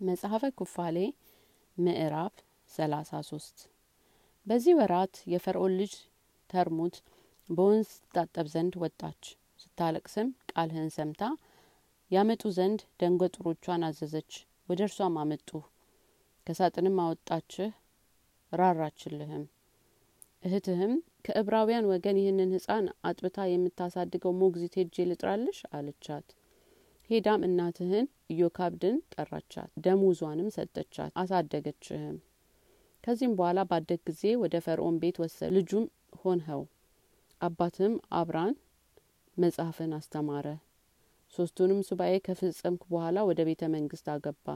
መጽሐፈ ኩፋሌ ምዕራፍ ሰላሳ ሶስት። በዚህ ወራት የፈርዖን ልጅ ተርሙት በወንዝ ትታጠብ ዘንድ ወጣች። ስታለቅስም ቃልህን ሰምታ ያመጡ ዘንድ ደንገጡሮቿን አዘዘች። ወደ እርሷም አመጡ ከሳጥንም አወጣችህ ራራችልህም። እህትህም ከእብራውያን ወገን ይህንን ህጻን አጥብታ የምታሳድገው ሞግዚት ሄጄ ልጥራልሽ? አለቻት ሄዳም እናትህን ኢዮካብድን ጠራቻት ደሞዟንም ሰጠቻት አሳደገችህም። ከዚህም በኋላ ባደግ ጊዜ ወደ ፈርዖን ቤት ወሰድ ልጁም ሆንኸው። አባትህም አብራን መጽሐፍን አስተማረ። ሶስቱንም ሱባኤ ከፍጸምኩ በኋላ ወደ ቤተ መንግስት አገባ።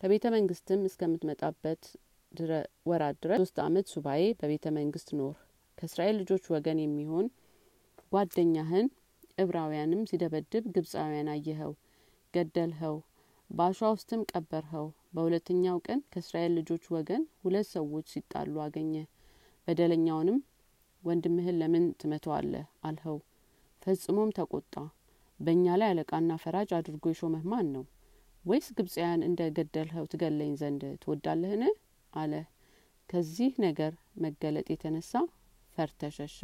ከቤተ መንግስትም እስከምትመጣበት ወራት ድረስ ሶስት አመት ሱባኤ በቤተ መንግስት ኖር ከእስራኤል ልጆች ወገን የሚሆን ጓደኛህን እብራውያንም ሲደበድብ ግብፃውያን አየኸው ገደልኸው በአሸዋ ውስጥም ቀበርኸው። በሁለተኛው ቀን ከእስራኤል ልጆች ወገን ሁለት ሰዎች ሲጣሉ አገኘ። በደለኛውንም ወንድምህን ለምን ትመተዋለህ አልኸው። ፈጽሞም ተቆጣ። በእኛ ላይ አለቃና ፈራጅ አድርጎ የሾመህ ማን ነው? ወይስ ግብፃውያን እንደ ገደልኸው ትገለኝ ዘንድ ትወዳለህን? አለ። ከዚህ ነገር መገለጥ የተነሳ ፈርተሸሸ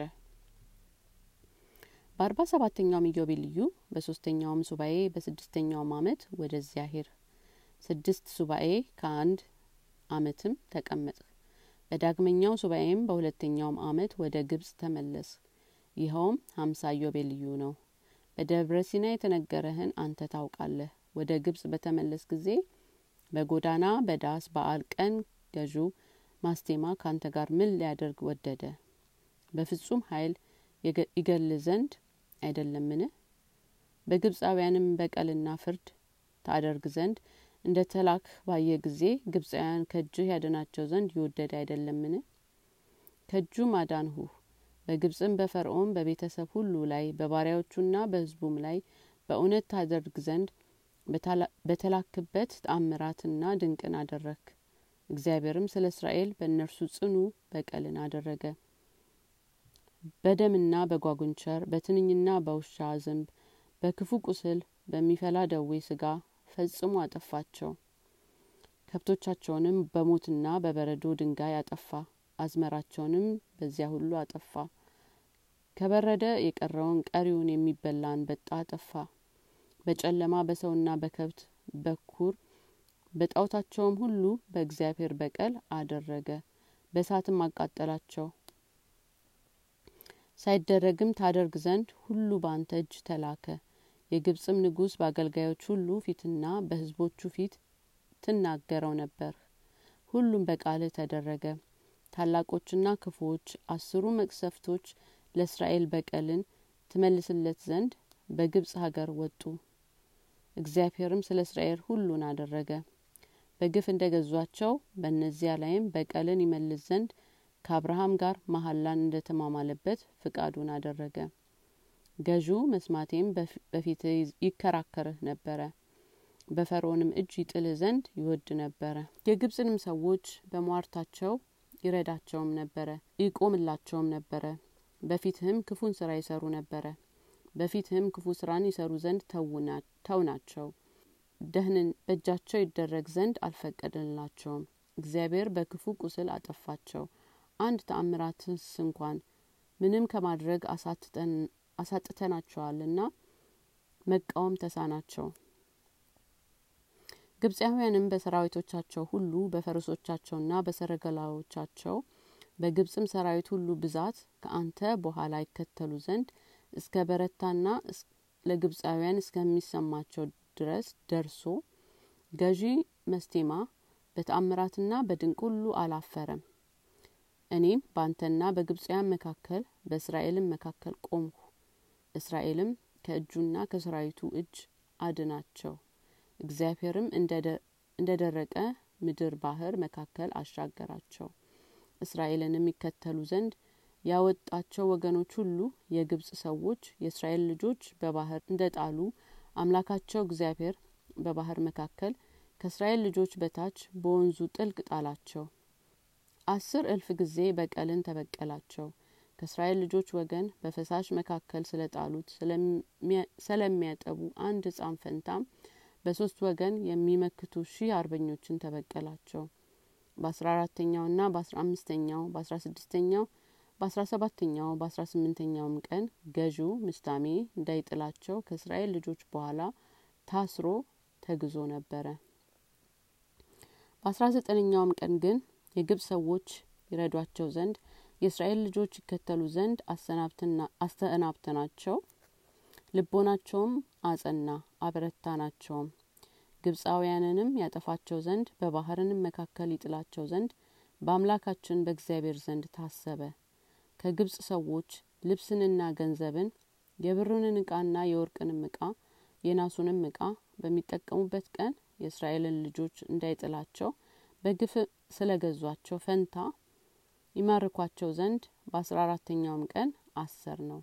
በአርባ ሰባተኛውም ኢዮቤልዩ በሶስተኛውም ሱባኤ በስድስተኛውም አመት ወደዚያ ሄድ ስድስት ሱባኤ ከአንድ አመትም ተቀመጥ በዳግመኛው ሱባኤም በሁለተኛውም አመት ወደ ግብጽ ተመለስ ይኸውም ሀምሳ ኢዮቤልዩ ነው። በደብረ ሲና የተነገረህን አንተ ታውቃለህ። ወደ ግብጽ በተመለስ ጊዜ በጎዳና በዳስ በዓል ቀን ገዡ ማስቴማ ካንተ ጋር ምን ሊያደርግ ወደደ? በፍጹም ኃይል ይገል ዘንድ አይደለምን? በግብፃውያንም በቀልና ፍርድ ታደርግ ዘንድ እንደ ተላክ ባየ ጊዜ ግብፃውያን ከእጅህ ያድናቸው ዘንድ ይወደድ አይደለምን? ከእጁም አዳንሁህ በግብጽም በፈርዖን በቤተሰብ ሁሉ ላይ በባሪያዎቹና በህዝቡም ላይ በእውነት ታደርግ ዘንድ በተላክበት ተአምራትና ድንቅን አደረግ እግዚአብሔርም ስለ እስራኤል በእነርሱ ጽኑ በቀልን አደረገ በደምና በጓጉንቸር በትንኝና በውሻ ዝንብ በክፉ ቁስል በሚፈላ ደዌ ስጋ ፈጽሞ አጠፋቸው። ከብቶቻቸውንም በሞትና በበረዶ ድንጋይ አጠፋ። አዝመራቸውንም በዚያ ሁሉ አጠፋ። ከበረደ የቀረውን ቀሪውን የሚበላ አንበጣ አጠፋ። በጨለማ በሰውና በከብት በኩር በጣውታቸውም ሁሉ በእግዚአብሔር በቀል አደረገ። በእሳትም አቃጠላቸው ሳይደረግም ታደርግ ዘንድ ሁሉ በአንተ እጅ ተላከ። የግብጽም ንጉስ በአገልጋዮች ሁሉ ፊትና በህዝቦቹ ፊት ትናገረው ነበር። ሁሉም በቃልህ ተደረገ። ታላቆችና ክፉዎች አስሩ መቅሰፍቶች ለእስራኤል በቀልን ትመልስለት ዘንድ በግብጽ ሀገር ወጡ። እግዚአብሔርም ስለ እስራኤል ሁሉን አደረገ። በግፍ እንደ ገዟቸው በእነዚያ ላይም በቀልን ይመልስ ዘንድ ከአብርሃም ጋር መሀላን እንደ ተማማለበት ፍቃዱን አደረገ። ገዡ መስማቴም በፊት ይከራከርህ ነበረ። በፈርዖንም እጅ ይጥልህ ዘንድ ይወድ ነበረ። የግብጽንም ሰዎች በሟርታቸው ይረዳቸውም ነበረ ይቆምላቸውም ነበረ። በፊትህም ክፉን ስራ ይሰሩ ነበረ። በፊትህም ክፉ ስራን ይሰሩ ዘንድ ተውናቸው ደህንን በእጃቸው ይደረግ ዘንድ አልፈቀደላቸውም። እግዚአብሔር በክፉ ቁስል አጠፋቸው አንድ ተአምራትስ እንኳን ምንም ከማድረግ አሳጥተናቸዋልና መቃወም ተሳናቸው። ግብፃውያንም በሰራዊቶቻቸው ሁሉ በፈረሶቻቸውና በሰረገላዎቻቸው በግብጽም ሰራዊት ሁሉ ብዛት ከአንተ በኋላ ይከተሉ ዘንድ እስከ በረታና ለግብፃውያን እስከሚሰማቸው ድረስ ደርሶ ገዢ መስቴማ በተአምራትና በድንቅ ሁሉ አላፈረም እኔም በአንተና በግብፃውያን መካከል በእስራኤልም መካከል ቆምሁ። እስራኤልም ከእጁና ከሰራዊቱ እጅ አድናቸው። እግዚአብሔርም እንደ ደረቀ ምድር ባህር መካከል አሻገራቸው። እስራኤልንም ይከተሉ ዘንድ ያወጣቸው ወገኖች ሁሉ የግብጽ ሰዎች የእስራኤል ልጆች በባህር እንደ ጣሉ አምላካቸው እግዚአብሔር በባህር መካከል ከእስራኤል ልጆች በታች በወንዙ ጥልቅ ጣላቸው አስር እልፍ ጊዜ በቀልን ተበቀላቸው ከእስራኤል ልጆች ወገን በፈሳሽ መካከል ስለ ጣሉት ስለሚያጠቡ አንድ ህጻን ፈንታም በሶስት ወገን የሚመክቱ ሺህ አርበኞችን ተበቀላቸው። በአስራ አራተኛው ና በአስራ አምስተኛው በአስራ ስድስተኛው በአስራ ሰባተኛው በአስራ ስምንተኛውም ቀን ገዢው ምስታሜ እንዳይጥላቸው ከእስራኤል ልጆች በኋላ ታስሮ ተግዞ ነበረ። በአስራ ዘጠነኛውም ቀን ግን የግብጽ ሰዎች ይረዷቸው ዘንድ የእስራኤል ልጆች ይከተሉ ዘንድ አሰናብተናቸው ልቦናቸውም አጸና አበረታ ናቸውም ግብጻውያንንም ያጠፋቸው ዘንድ በባህርንም መካከል ይጥላቸው ዘንድ በአምላካችን በእግዚአብሔር ዘንድ ታሰበ። ከግብጽ ሰዎች ልብስንና ገንዘብን የብሩንን እቃና የወርቅንም እቃ የናሱንም እቃ በሚጠቀሙበት ቀን የእስራኤልን ልጆች እንዳይጥላቸው በግፍ ስለ ገዟቸው ፈንታ ይማርኳቸው ዘንድ በአስራ አራተኛውም ቀን አሰር ነው።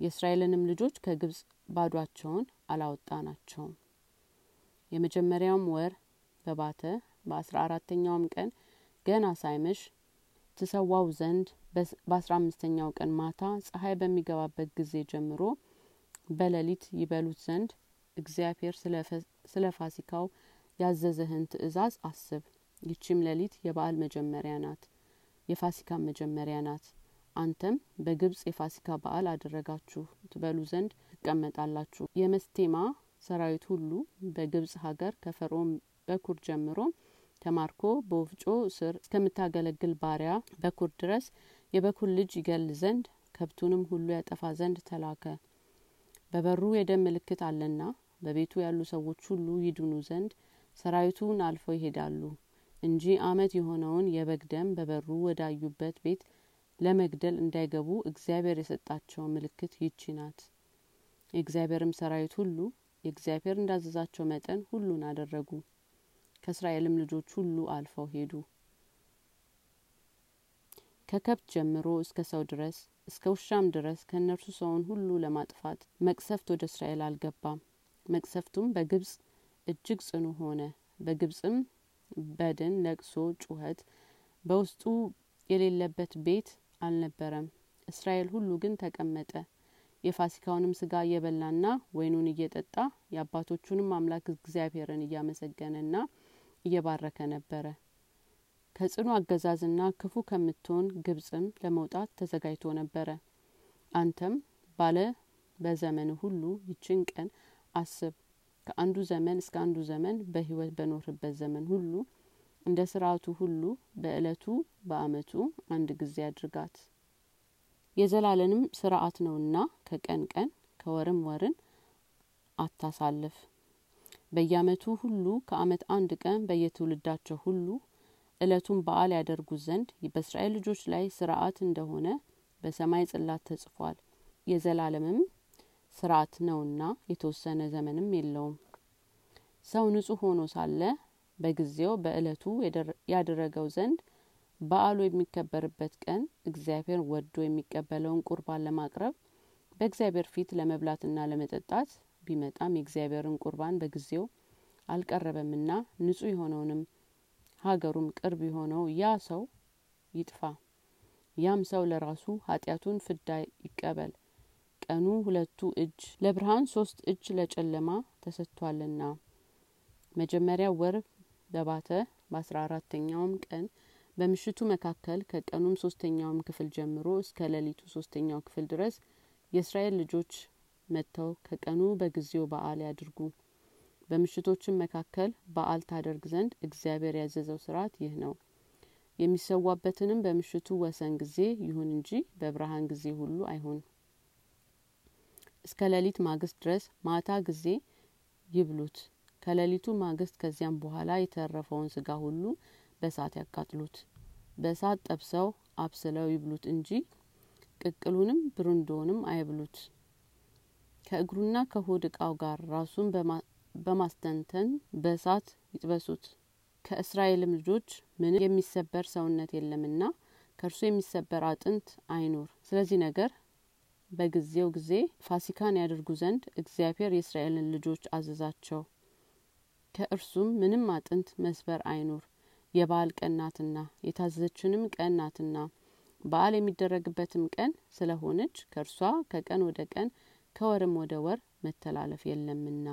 የእስራኤልንም ልጆች ከግብጽ ባዷቸውን አላወጣ ናቸውም። የመጀመሪያውም ወር በባተ በአስራ አራተኛውም ቀን ገና ሳይመሽ ትሰዋው ዘንድ በአስራ አምስተኛው ቀን ማታ ፀሐይ በሚገባበት ጊዜ ጀምሮ በሌሊት ይበሉት ዘንድ እግዚአብሔር ስለ ፋሲካው ያዘዘህን ትእዛዝ አስብ። ይቺም ሌሊት የበዓል መጀመሪያ ናት፣ የፋሲካ መጀመሪያ ናት። አንተም በግብጽ የፋሲካ በዓል አደረጋችሁ ትበሉ ዘንድ ትቀመጣላችሁ። የመስቴማ ሰራዊት ሁሉ በግብጽ ሀገር ከፈርዖን በኩር ጀምሮ ተማርኮ በወፍጮ ስር እስከምታገለግል ባሪያ በኩር ድረስ የበኩር ልጅ ይገል ዘንድ ከብቱንም ሁሉ ያጠፋ ዘንድ ተላከ። በበሩ የደም ምልክት አለና በቤቱ ያሉ ሰዎች ሁሉ ይድኑ ዘንድ ሰራዊቱን አልፈው ይሄዳሉ እንጂ አመት የሆነውን የበግ ደም በበሩ ወዳዩበት ቤት ለመግደል እንዳይገቡ እግዚአብሔር የሰጣቸው ምልክት ይቺ ናት። የእግዚአብሔርም ሰራዊት ሁሉ የእግዚአብሔር እንዳዘዛቸው መጠን ሁሉን አደረጉ። ከእስራኤልም ልጆች ሁሉ አልፈው ሄዱ። ከከብት ጀምሮ እስከ ሰው ድረስ እስከ ውሻም ድረስ ከእነርሱ ሰውን ሁሉ ለማጥፋት መቅሰፍት ወደ እስራኤል አልገባም። መቅሰፍቱም በግብጽ እጅግ ጽኑ ሆነ። በግብጽም በድን፣ ለቅሶ፣ ጩኸት በውስጡ የሌለበት ቤት አልነበረም። እስራኤል ሁሉ ግን ተቀመጠ። የፋሲካውንም ስጋ እየበላና ወይኑን እየጠጣ የአባቶቹንም አምላክ እግዚአብሔርን እያመሰገነና እየባረከ ነበረ። ከጽኑ አገዛዝና ክፉ ከምትሆን ግብጽም ለመውጣት ተዘጋጅቶ ነበረ። አንተም ባለ በዘመን ሁሉ ይችን ቀን አስብ። ከአንዱ ዘመን እስከ አንዱ ዘመን በሕይወት በኖርበት ዘመን ሁሉ እንደ ስርአቱ ሁሉ በእለቱ በአመቱ አንድ ጊዜ አድርጋት። የዘላለንም ስርአት ነውና ከቀን ቀን ከወርም ወርን አታሳልፍ። በየአመቱ ሁሉ ከአመት አንድ ቀን በየትውልዳቸው ሁሉ እለቱን በዓል ያደርጉ ዘንድ በእስራኤል ልጆች ላይ ስርአት እንደሆነ በሰማይ ጽላት ተጽፏል። የዘላለምም ስርአት ነውና የተወሰነ ዘመንም የለውም። ሰው ንጹሕ ሆኖ ሳለ በጊዜው በእለቱ ያደረገው ዘንድ በዓሉ የሚከበርበት ቀን እግዚአብሔር ወዶ የሚቀበለውን ቁርባን ለማቅረብ በእግዚአብሔር ፊት ለመብላትና ለመጠጣት ቢመጣም የእግዚአብሔርን ቁርባን በጊዜው አልቀረበምና ንጹሕ የሆነውንም ሀገሩም ቅርብ የሆነው ያ ሰው ይጥፋ። ያም ሰው ለራሱ ኃጢአቱን ፍዳ ይቀበል። ቀኑ ሁለቱ እጅ ለብርሃን ሶስት እጅ ለጨለማ ተሰጥቷልና። መጀመሪያ ወር በባተ በአስራ አራተኛውም ቀን በምሽቱ መካከል ከቀኑም ሶስተኛውም ክፍል ጀምሮ እስከ ሌሊቱ ሶስተኛው ክፍል ድረስ የእስራኤል ልጆች መጥተው ከቀኑ በጊዜው በዓል ያድርጉ። በምሽቶችም መካከል በዓል ታደርግ ዘንድ እግዚአብሔር ያዘዘው ስርዓት ይህ ነው። የሚሰዋበትንም በምሽቱ ወሰን ጊዜ ይሁን እንጂ በብርሃን ጊዜ ሁሉ አይሁን። እስከ ሌሊት ማግስት ድረስ ማታ ጊዜ ይብሉት። ከሌሊቱ ማግስት ከዚያም በኋላ የተረፈውን ስጋ ሁሉ በእሳት ያቃጥሉት። በእሳት ጠብሰው አብስለው ይብሉት እንጂ ቅቅሉንም ብሩንዶንም አይብሉት። ከእግሩና ከሆድ እቃው ጋር ራሱን በማስተንተን በእሳት ይጥበሱት። ከእስራኤልም ልጆች ምንም የሚሰበር ሰውነት የለምና ከእርሱ የሚሰበር አጥንት አይኑር። ስለዚህ ነገር በጊዜው ጊዜ ፋሲካን ያደርጉ ዘንድ እግዚአብሔር የእስራኤልን ልጆች አዘዛቸው። ከእርሱም ምንም አጥንት መስበር አይኑር። የበዓል ቀን ናትና የታዘዘችንም ቀን ናትና በዓል የሚደረግበትም ቀን ስለሆነች ከእርሷ ከቀን ወደ ቀን ከወርም ወደ ወር መተላለፍ የለምና